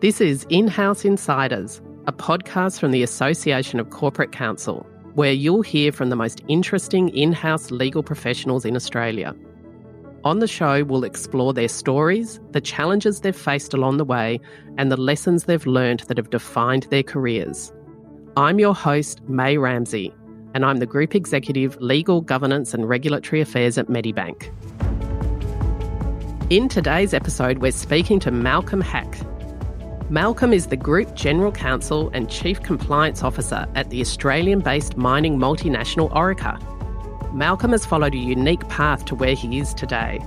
This is In House Insiders, a podcast from the Association of Corporate Counsel, where you'll hear from the most interesting in house legal professionals in Australia. On the show, we'll explore their stories, the challenges they've faced along the way, and the lessons they've learned that have defined their careers. I'm your host, Mei Ramsay, and I'm the Group Executive Legal, Governance and Regulatory Affairs at Medibank. In today's episode, we're speaking to Malcolm Hack, Malcolm is the Group General Counsel and Chief Compliance Officer at the Australian based mining multinational Orica. Malcolm has followed a unique path to where he is today.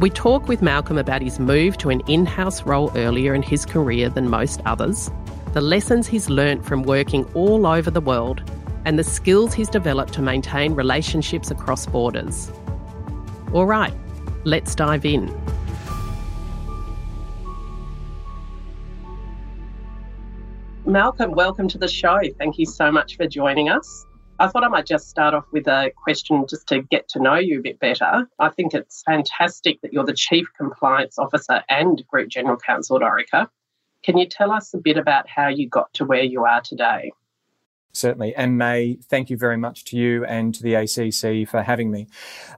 We talk with Malcolm about his move to an in house role earlier in his career than most others, the lessons he's learnt from working all over the world, and the skills he's developed to maintain relationships across borders. All right, let's dive in. Malcolm, welcome to the show. Thank you so much for joining us. I thought I might just start off with a question just to get to know you a bit better. I think it's fantastic that you're the Chief Compliance Officer and Group General Counsel at Orica. Can you tell us a bit about how you got to where you are today? Certainly. And Mei, thank you very much to you and to the ACC for having me.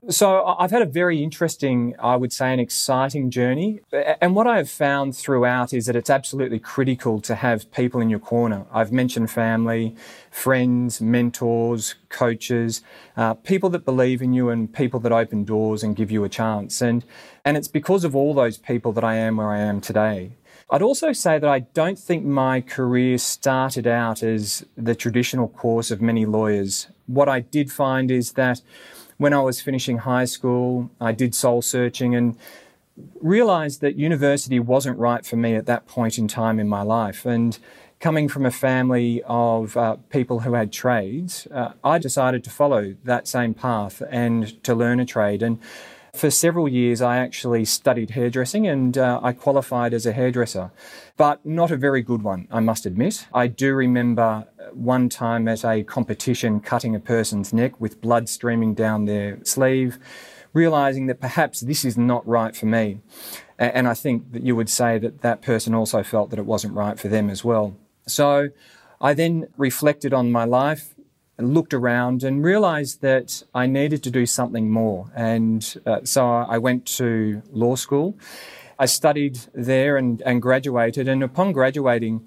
So I've had a very interesting, I would say, an exciting journey. And what I have found throughout is that it's absolutely critical to have people in your corner. I've mentioned family, friends, mentors, coaches, uh, people that believe in you and people that open doors and give you a chance. And, and it's because of all those people that I am where I am today. I'd also say that I don't think my career started out as the traditional course of many lawyers. What I did find is that when I was finishing high school, I did soul searching and realized that university wasn't right for me at that point in time in my life. And coming from a family of uh, people who had trades, uh, I decided to follow that same path and to learn a trade. And for several years, I actually studied hairdressing and uh, I qualified as a hairdresser, but not a very good one, I must admit. I do remember one time at a competition cutting a person's neck with blood streaming down their sleeve, realizing that perhaps this is not right for me. And I think that you would say that that person also felt that it wasn't right for them as well. So I then reflected on my life, and looked around and realized that I needed to do something more. And uh, so I went to law school. I studied there and, and graduated. And upon graduating,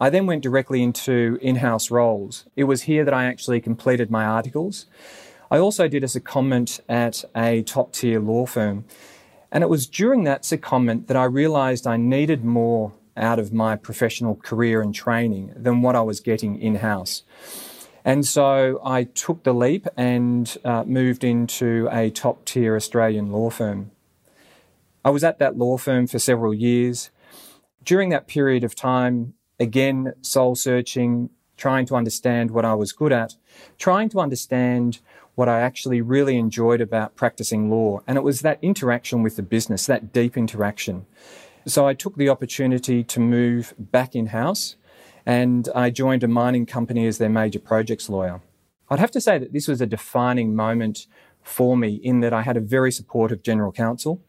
I then went directly into in house roles. It was here that I actually completed my articles. I also did a secondment at a top tier law firm. And it was during that secondment that I realized I needed more out of my professional career and training than what I was getting in house. And so I took the leap and uh, moved into a top tier Australian law firm. I was at that law firm for several years. During that period of time, again, soul searching, trying to understand what I was good at, trying to understand what I actually really enjoyed about practicing law. And it was that interaction with the business, that deep interaction. So I took the opportunity to move back in house and I joined a mining company as their major projects lawyer. I'd have to say that this was a defining moment for me in that I had a very supportive general counsel,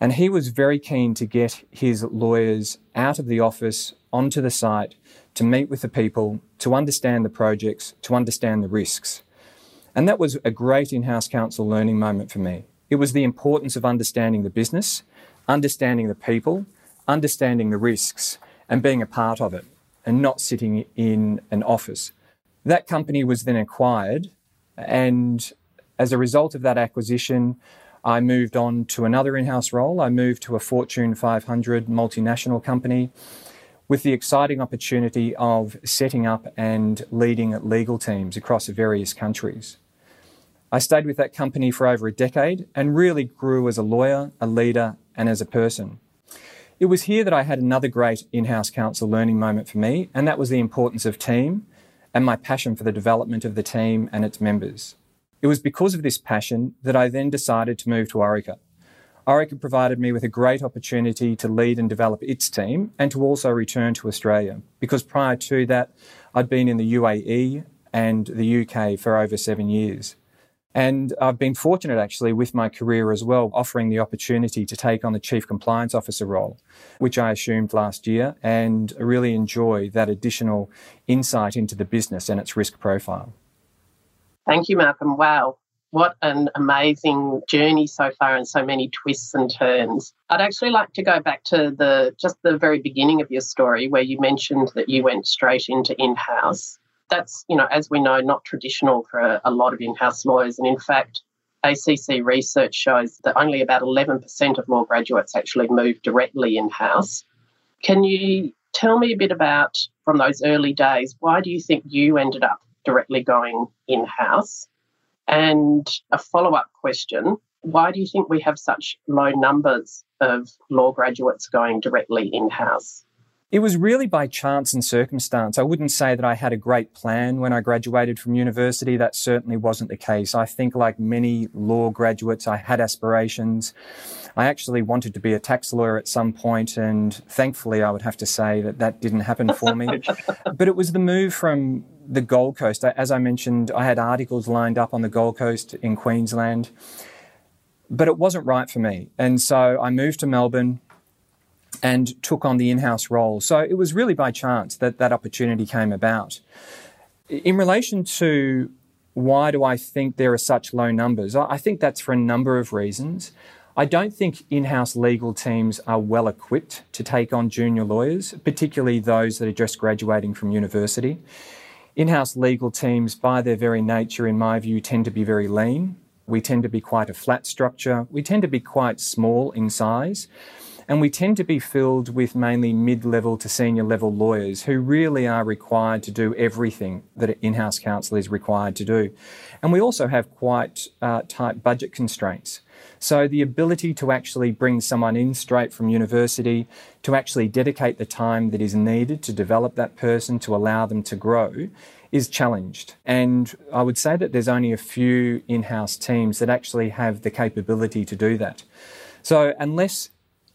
and he was very keen to get his lawyers out of the office onto the site to meet with the people, to understand the projects, to understand the risks. And that was a great in house counsel learning moment for me. It was the importance of understanding the business, understanding the people, understanding the risks, and being a part of it and not sitting in an office. That company was then acquired, and as a result of that acquisition, I moved on to another in house role. I moved to a Fortune 500 multinational company with the exciting opportunity of setting up and leading legal teams across various countries. I stayed with that company for over a decade and really grew as a lawyer, a leader, and as a person. It was here that I had another great in house counsel learning moment for me, and that was the importance of team and my passion for the development of the team and its members. It was because of this passion that I then decided to move to Orica. Orica provided me with a great opportunity to lead and develop its team and to also return to Australia, because prior to that, I'd been in the UAE and the UK for over seven years. And I've been fortunate actually with my career as well, offering the opportunity to take on the Chief Compliance Officer role, which I assumed last year and really enjoy that additional insight into the business and its risk profile. Thank you, Malcolm. Wow. What an amazing journey so far and so many twists and turns. I'd actually like to go back to the just the very beginning of your story where you mentioned that you went straight into in-house that's, you know, as we know, not traditional for a, a lot of in house lawyers. And in fact, ACC research shows that only about 11% of law graduates actually move directly in house. Can you tell me a bit about, from those early days, why do you think you ended up directly going in house? And a follow up question why do you think we have such low numbers of law graduates going directly in house? It was really by chance and circumstance. I wouldn't say that I had a great plan when I graduated from university. That certainly wasn't the case. I think, like many law graduates, I had aspirations. I actually wanted to be a tax lawyer at some point, and thankfully, I would have to say that that didn't happen for me. but it was the move from the Gold Coast. As I mentioned, I had articles lined up on the Gold Coast in Queensland, but it wasn't right for me. And so I moved to Melbourne and took on the in-house role. So it was really by chance that that opportunity came about. In relation to why do I think there are such low numbers? I think that's for a number of reasons. I don't think in-house legal teams are well equipped to take on junior lawyers, particularly those that are just graduating from university. In-house legal teams, by their very nature, in my view, tend to be very lean. We tend to be quite a flat structure. We tend to be quite small in size. And we tend to be filled with mainly mid level to senior level lawyers who really are required to do everything that an in house counsel is required to do. And we also have quite uh, tight budget constraints. So the ability to actually bring someone in straight from university, to actually dedicate the time that is needed to develop that person, to allow them to grow, is challenged. And I would say that there's only a few in house teams that actually have the capability to do that. So unless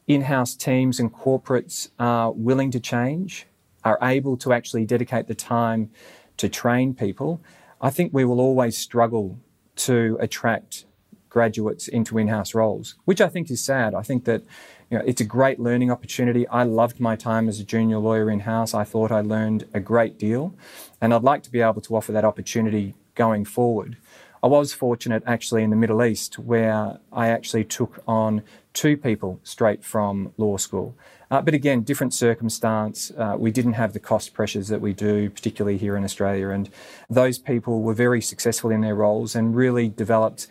in-house teams and corporates are willing to change, are able to actually dedicate the time to train people, I think we will always struggle to attract graduates into in-house roles, which I think is sad. I think that you know, it's a great learning opportunity. I loved my time as a junior lawyer in-house. I thought I learned a great deal, and I'd like to be able to offer that opportunity going forward. I was fortunate actually in the Middle East where I actually took on two people straight from law school. Uh, but again, different circumstance. Uh, we didn't have the cost pressures that we do, particularly here in Australia. And those people were very successful in their roles and really developed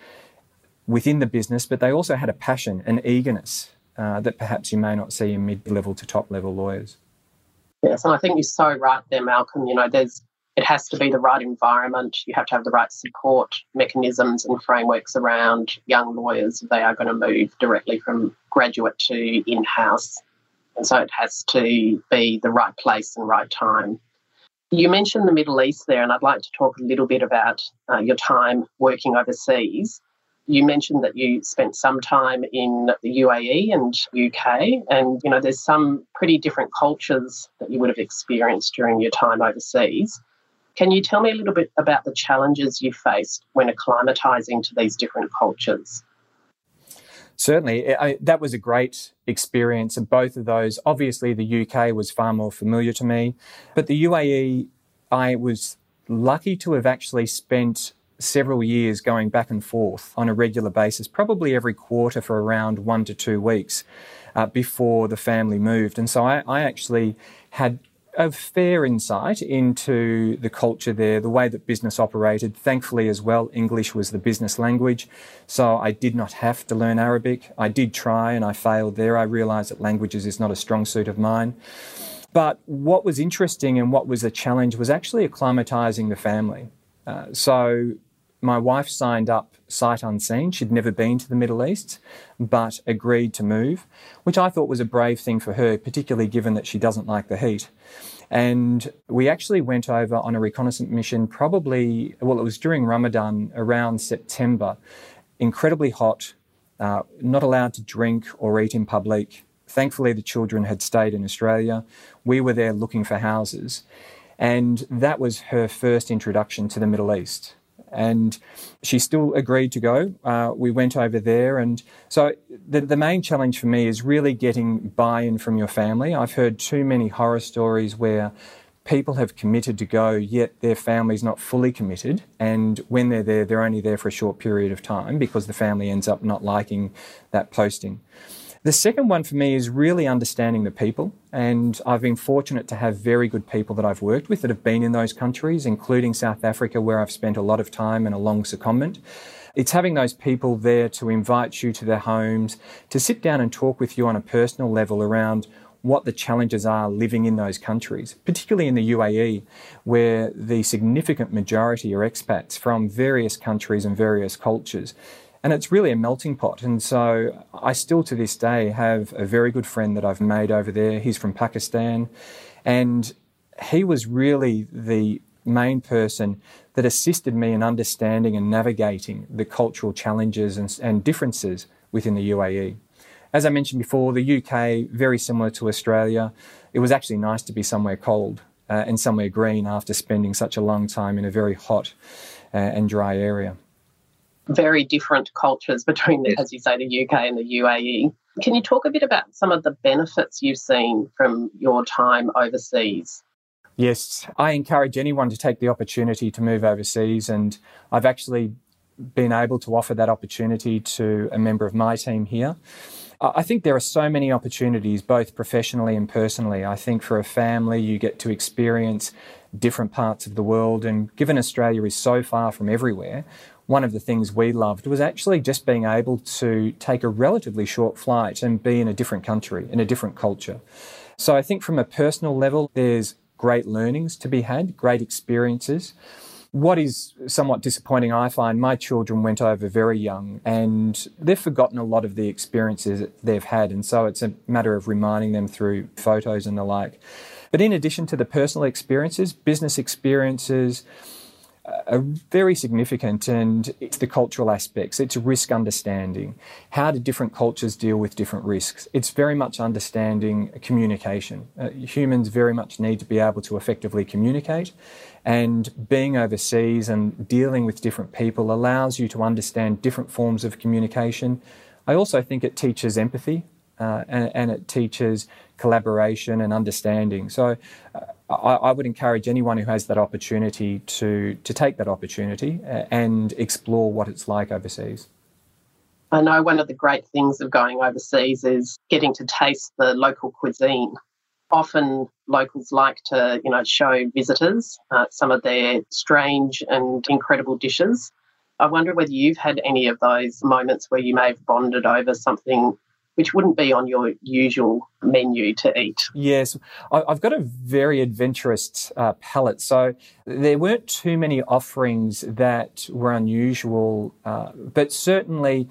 within the business, but they also had a passion an eagerness uh, that perhaps you may not see in mid level to top level lawyers. Yes, and I think you're so right there, Malcolm. You know, there's it has to be the right environment. You have to have the right support mechanisms and frameworks around young lawyers if they are going to move directly from graduate to in house. And so it has to be the right place and right time. You mentioned the Middle East there, and I'd like to talk a little bit about uh, your time working overseas. You mentioned that you spent some time in the UAE and UK, and you know there's some pretty different cultures that you would have experienced during your time overseas. Can you tell me a little bit about the challenges you faced when acclimatizing to these different cultures? Certainly, I, that was a great experience. And both of those, obviously, the UK was far more familiar to me, but the UAE, I was lucky to have actually spent several years going back and forth on a regular basis, probably every quarter for around one to two weeks uh, before the family moved. And so I, I actually had a fair insight into the culture there, the way that business operated. Thankfully, as well, English was the business language, so I did not have to learn Arabic. I did try and I failed there. I realised that languages is not a strong suit of mine. But what was interesting and what was a challenge was actually acclimatising the family. Uh, so my wife signed up sight unseen. She'd never been to the Middle East, but agreed to move, which I thought was a brave thing for her, particularly given that she doesn't like the heat. And we actually went over on a reconnaissance mission probably, well, it was during Ramadan around September. Incredibly hot, uh, not allowed to drink or eat in public. Thankfully, the children had stayed in Australia. We were there looking for houses. And that was her first introduction to the Middle East. And she still agreed to go. Uh, we went over there. And so the, the main challenge for me is really getting buy in from your family. I've heard too many horror stories where people have committed to go, yet their family's not fully committed. And when they're there, they're only there for a short period of time because the family ends up not liking that posting. The second one for me is really understanding the people. And I've been fortunate to have very good people that I've worked with that have been in those countries, including South Africa, where I've spent a lot of time and a long secondment. It's having those people there to invite you to their homes, to sit down and talk with you on a personal level around what the challenges are living in those countries, particularly in the UAE, where the significant majority are expats from various countries and various cultures. And it's really a melting pot. And so I still to this day have a very good friend that I've made over there. He's from Pakistan. And he was really the main person that assisted me in understanding and navigating the cultural challenges and, and differences within the UAE. As I mentioned before, the UK, very similar to Australia. It was actually nice to be somewhere cold uh, and somewhere green after spending such a long time in a very hot uh, and dry area. Very different cultures between, the, as you say, the UK and the UAE. Can you talk a bit about some of the benefits you've seen from your time overseas? Yes, I encourage anyone to take the opportunity to move overseas, and I've actually been able to offer that opportunity to a member of my team here. I think there are so many opportunities, both professionally and personally. I think for a family, you get to experience different parts of the world. And given Australia is so far from everywhere, one of the things we loved was actually just being able to take a relatively short flight and be in a different country, in a different culture. So I think from a personal level, there's great learnings to be had, great experiences. What is somewhat disappointing, I find, my children went over very young and they've forgotten a lot of the experiences that they've had. And so it's a matter of reminding them through photos and the like. But in addition to the personal experiences, business experiences, are very significant and it's the cultural aspects it's risk understanding. How do different cultures deal with different risks? It's very much understanding communication. Uh, humans very much need to be able to effectively communicate and being overseas and dealing with different people allows you to understand different forms of communication. I also think it teaches empathy uh, and, and, it teaches collaboration and understanding. So uh, I, I, would encourage anyone who has that opportunity to, to take that opportunity uh, and explore what it's like overseas. I know one of the great things of going overseas is getting to taste the local cuisine. Often locals like to, you know, show visitors uh, some of their strange and incredible dishes. I wonder whether you've had any of those moments where you may have bonded over something which wouldn't be on your usual menu to eat. Yes, I've got a very adventurous uh, palate, so there weren't too many offerings that were unusual, uh, but certainly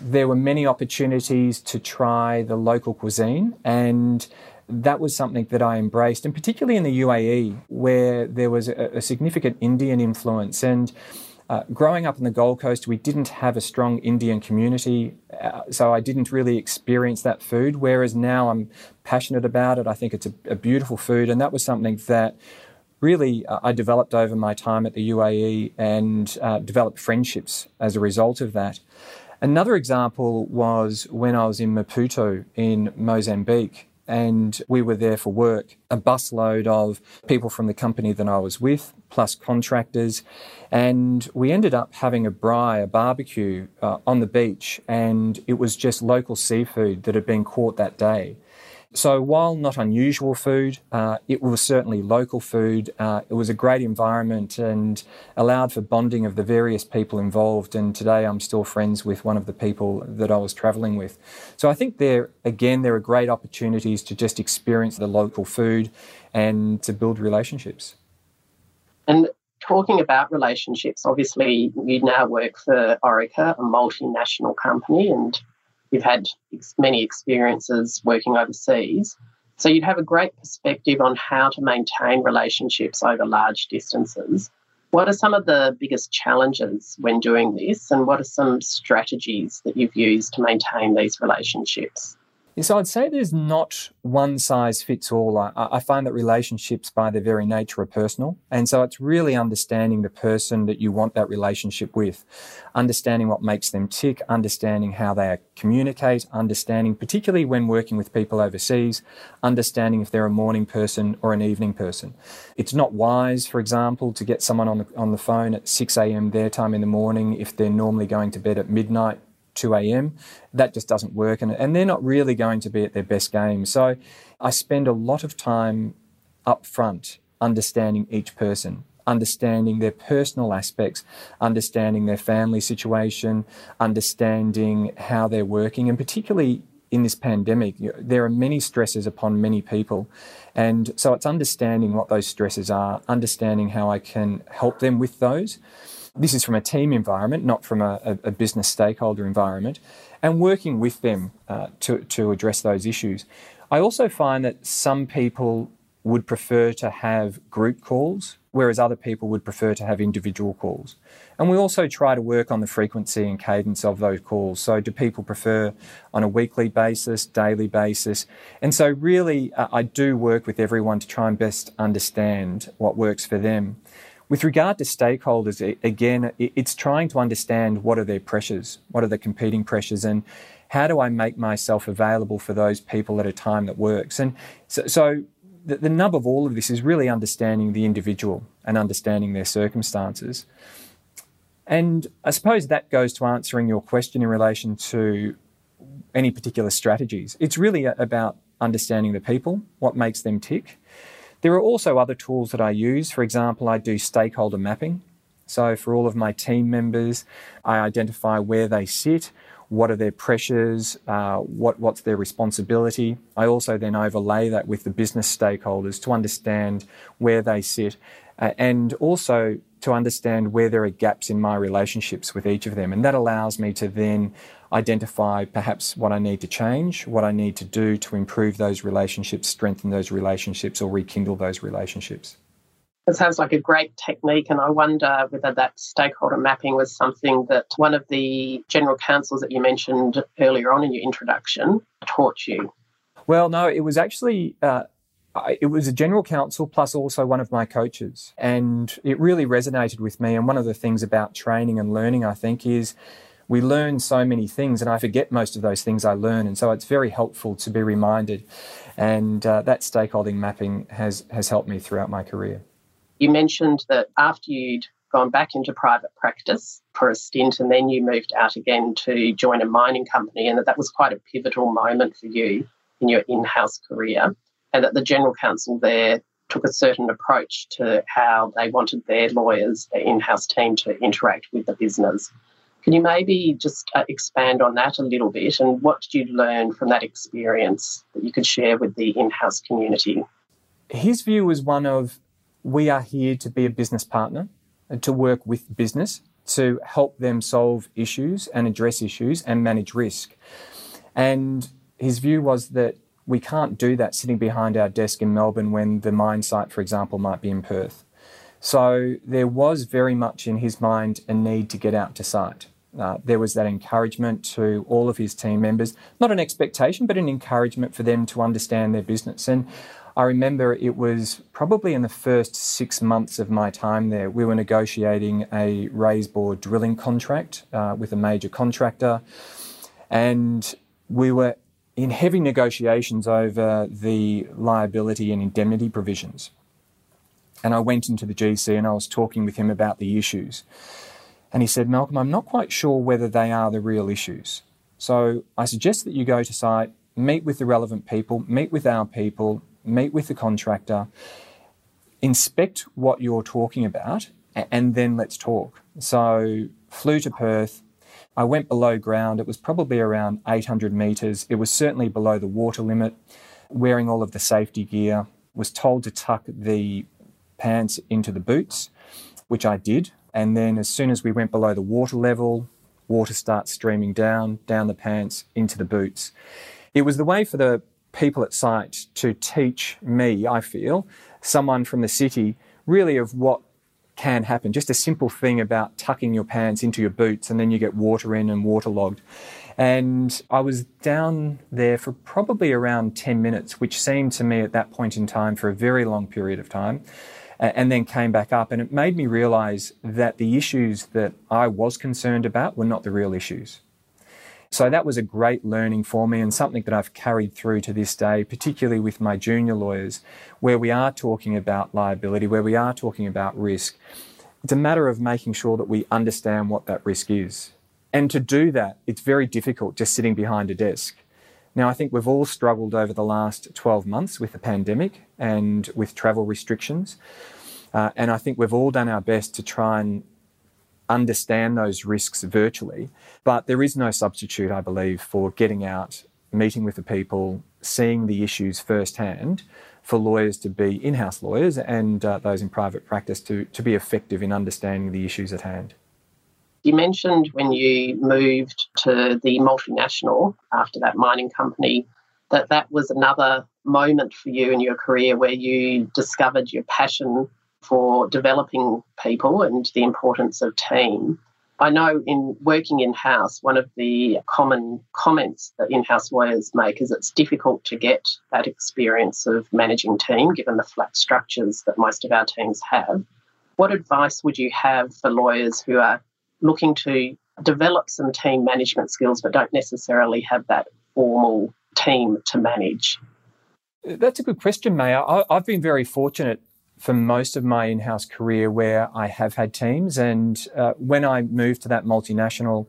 there were many opportunities to try the local cuisine and that was something that I embraced, and particularly in the UAE, where there was a, a significant Indian influence. And uh, growing up in the Gold Coast, we didn't have a strong Indian community, uh, so I didn't really experience that food. Whereas now I'm passionate about it. I think it's a, a beautiful food, and that was something that really uh, I developed over my time at the UAE and uh, developed friendships as a result of that. Another example was when I was in Maputo in Mozambique and we were there for work. A busload of people from the company that I was with, plus contractors, and we ended up having a braai, a barbecue uh, on the beach, and it was just local seafood that had been caught that day. So while not unusual food, uh, it was certainly local food. Uh, it was a great environment and allowed for bonding of the various people involved. And today I'm still friends with one of the people that I was travelling with. So I think there, again, there are great opportunities to just experience the local food and to build relationships. And talking about relationships, obviously you now work for Orica, a multinational company, and you've had many experiences working overseas. So you'd have a great perspective on how to maintain relationships over large distances. What are some of the biggest challenges when doing this, and what are some strategies that you've used to maintain these relationships? So I'd say there's not one size fits all. I, I, find that relationships by their very nature are personal. And so it's really understanding the person that you want that relationship with, understanding what makes them tick, understanding how they communicate, understanding, particularly when working with people overseas, understanding if they're a morning person or an evening person. It's not wise, for example, to get someone on the, on the phone at 6 a.m. their time in the morning if they're normally going to bed at midnight 2 a.m. That just doesn't work. And, and they're not really going to be at their best game. So I spend a lot of time up front understanding each person, understanding their personal aspects, understanding their family situation, understanding how they're working, and particularly in this pandemic, there are many stresses upon many people. And so it's understanding what those stresses are, understanding how I can help them with those. This is from a team environment, not from a, a business stakeholder environment, and working with them uh, to, to address those issues. I also find that some people would prefer to have group calls, whereas other people would prefer to have individual calls. And we also try to work on the frequency and cadence of those calls. So, do people prefer on a weekly basis, daily basis? And so, really, uh, I do work with everyone to try and best understand what works for them. With regard to stakeholders, again, it's trying to understand what are their pressures, what are the competing pressures, and how do I make myself available for those people at a time that works. And so, so the, the nub of all of this is really understanding the individual and understanding their circumstances. And I suppose that goes to answering your question in relation to any particular strategies. It's really about understanding the people, what makes them tick, there are also other tools that I use. For example, I do stakeholder mapping. So for all of my team members, I identify where they sit, what are their pressures, uh, what, what's their responsibility. I also then overlay that with the business stakeholders to understand where they sit uh, and also to understand where there are gaps in my relationships with each of them. And that allows me to then identify perhaps what I need to change, what I need to do to improve those relationships, strengthen those relationships, or rekindle those relationships. It sounds like a great technique, and I wonder whether that stakeholder mapping was something that one of the general counsels that you mentioned earlier on in your introduction taught you. Well, no, it was actually uh, it was a general counsel plus also one of my coaches. And it really resonated with me. And one of the things about training and learning, I think, is we learn so many things and I forget most of those things I learn. And so it's very helpful to be reminded. And uh, that stakeholding mapping has, has helped me throughout my career. You mentioned that after you'd gone back into private practice for a stint and then you moved out again to join a mining company and that that was quite a pivotal moment for you in your in-house career and that the general counsel there took a certain approach to how they wanted their lawyers, their in house team, to interact with the business. Can you maybe just uh, expand on that a little bit and what did you learn from that experience that you could share with the in house community? His view was one of we are here to be a business partner and to work with business to help them solve issues and address issues and manage risk. And his view was that we can't do that sitting behind our desk in Melbourne when the mine site, for example, might be in Perth. So there was very much in his mind a need to get out to site. Uh, there was that encouragement to all of his team members, not an expectation, but an encouragement for them to understand their business. And I remember it was probably in the first six months of my time there, we were negotiating a raise bore drilling contract uh, with a major contractor. And we were in heavy negotiations over the liability and indemnity provisions. And I went into the GC and I was talking with him about the issues. And he said, Malcolm, I'm not quite sure whether they are the real issues. So I suggest that you go to site, meet with the relevant people, meet with our people, meet with the contractor, inspect what you're talking about, and then let's talk. So flew to Perth, I went below ground. It was probably around 800 metres. It was certainly below the water limit. Wearing all of the safety gear, was told to tuck the pants into the boots, which I did. And then as soon as we went below the water level, water starts streaming down, down the pants, into the boots. It was the way for the people at site to teach me, I feel, someone from the city, really of what can happen. Just a simple thing about tucking your pants into your boots and then you get water in and waterlogged. And I was down there for probably around 10 minutes, which seemed to me at that point in time for a very long period of time, and then came back up. And it made me realize that the issues that I was concerned about were not the real issues. So that was a great learning for me and something that I've carried through to this day, particularly with my junior lawyers, where we are talking about liability, where we are talking about risk. It's a matter of making sure that we understand what that risk is. And to do that, it's very difficult just sitting behind a desk. Now, I think we've all struggled over the last 12 months with the pandemic and with travel restrictions. Uh, and I think we've all done our best to try and understand those risks virtually. But there is no substitute, I believe, for getting out, meeting with the people, seeing the issues firsthand for lawyers to be in house lawyers and uh, those in private practice to, to be effective in understanding the issues at hand. You mentioned when you moved to the multinational after that mining company that that was another moment for you in your career where you discovered your passion for developing people and the importance of team. I know in working in house, one of the common comments that in house lawyers make is it's difficult to get that experience of managing team given the flat structures that most of our teams have. What advice would you have for lawyers who are looking to develop some team management skills but don't necessarily have that formal team to manage? That's a good question, Maya. I've been very fortunate for most of my in-house career where I have had teams. And uh, when I moved to that multinational,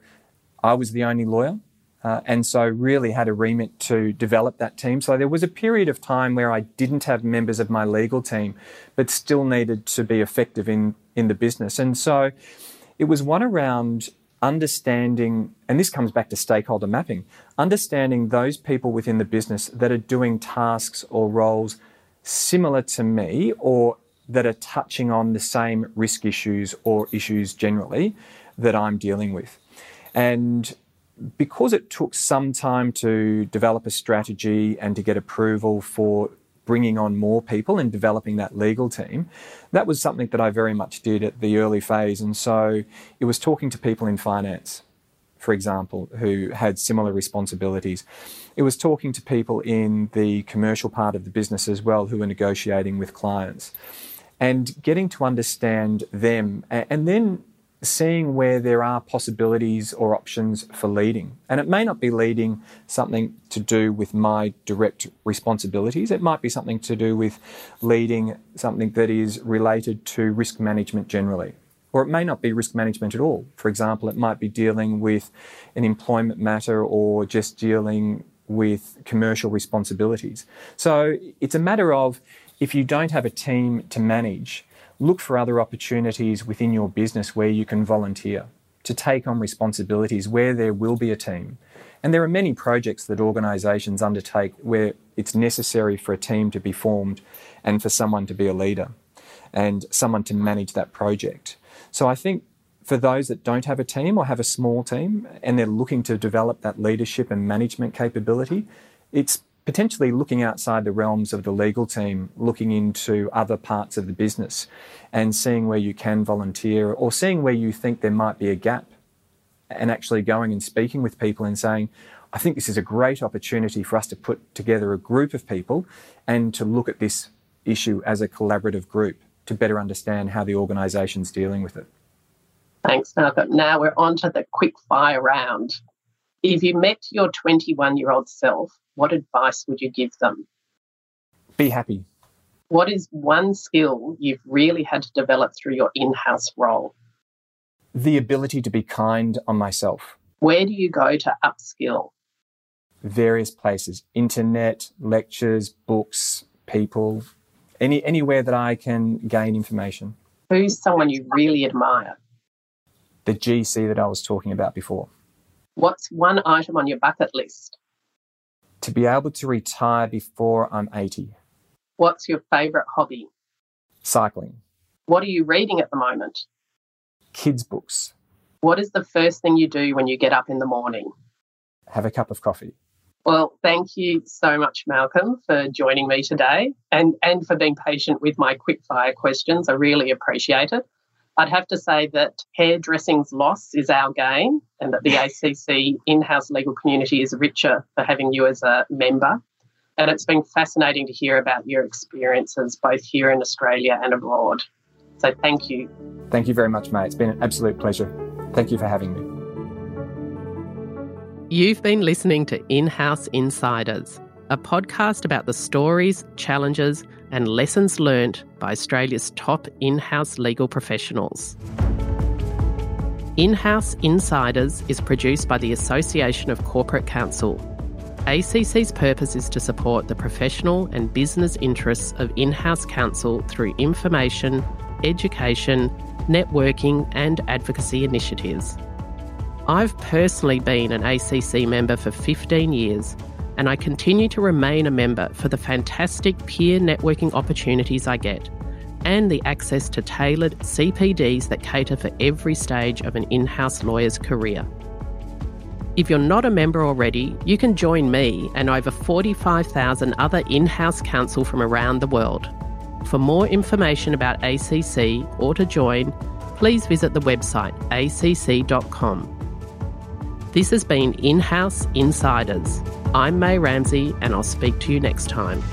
I was the only lawyer. Uh, and so really had a remit to develop that team. So there was a period of time where I didn't have members of my legal team, but still needed to be effective in, in the business. And so it was one around understanding, and this comes back to stakeholder mapping, understanding those people within the business that are doing tasks or roles similar to me or that are touching on the same risk issues or issues generally that I'm dealing with. And because it took some time to develop a strategy and to get approval for bringing on more people and developing that legal team, that was something that I very much did at the early phase. And so it was talking to people in finance for example, who had similar responsibilities. It was talking to people in the commercial part of the business as well who were negotiating with clients and getting to understand them and then seeing where there are possibilities or options for leading. And it may not be leading something to do with my direct responsibilities. It might be something to do with leading something that is related to risk management generally. Or it may not be risk management at all. For example, it might be dealing with an employment matter or just dealing with commercial responsibilities. So it's a matter of if you don't have a team to manage, look for other opportunities within your business where you can volunteer to take on responsibilities where there will be a team. And there are many projects that organisations undertake where it's necessary for a team to be formed and for someone to be a leader and someone to manage that project. So I think for those that don't have a team or have a small team and they're looking to develop that leadership and management capability, it's potentially looking outside the realms of the legal team, looking into other parts of the business and seeing where you can volunteer or seeing where you think there might be a gap and actually going and speaking with people and saying, I think this is a great opportunity for us to put together a group of people and to look at this issue as a collaborative group to better understand how the organisation's dealing with it. Thanks, Malcolm. Now we're on to the quick fire round. If you met your 21 year old self, what advice would you give them? Be happy. What is one skill you've really had to develop through your in house role? The ability to be kind on myself. Where do you go to upskill? Various places internet, lectures, books, people, any anywhere that I can gain information. Who's someone you really admire? The GC that I was talking about before. What's one item on your bucket list? To be able to retire before I'm 80. What's your favourite hobby? Cycling. What are you reading at the moment? Kids' books. What is the first thing you do when you get up in the morning? Have a cup of coffee. Well, thank you so much, Malcolm, for joining me today and, and for being patient with my quick fire questions. I really appreciate it. I'd have to say that hairdressing's loss is our gain and that the ACC in house legal community is richer for having you as a member. And it's been fascinating to hear about your experiences both here in Australia and abroad. So thank you. Thank you very much, mate. It's been an absolute pleasure. Thank you for having me. You've been listening to In House Insiders, a podcast about the stories, challenges, and lessons learnt by Australia's top in house legal professionals. In House Insiders is produced by the Association of Corporate Counsel. ACC's purpose is to support the professional and business interests of in house counsel through information, education, networking, and advocacy initiatives. I've personally been an ACC member for 15 years, and I continue to remain a member for the fantastic peer networking opportunities I get and the access to tailored CPDs that cater for every stage of an in house lawyer's career. If you're not a member already, you can join me and over 45,000 other in house counsel from around the world. For more information about ACC or to join, please visit the website acc.com. This has been In House Insiders. I'm Mei Ramsay, and I'll speak to you next time.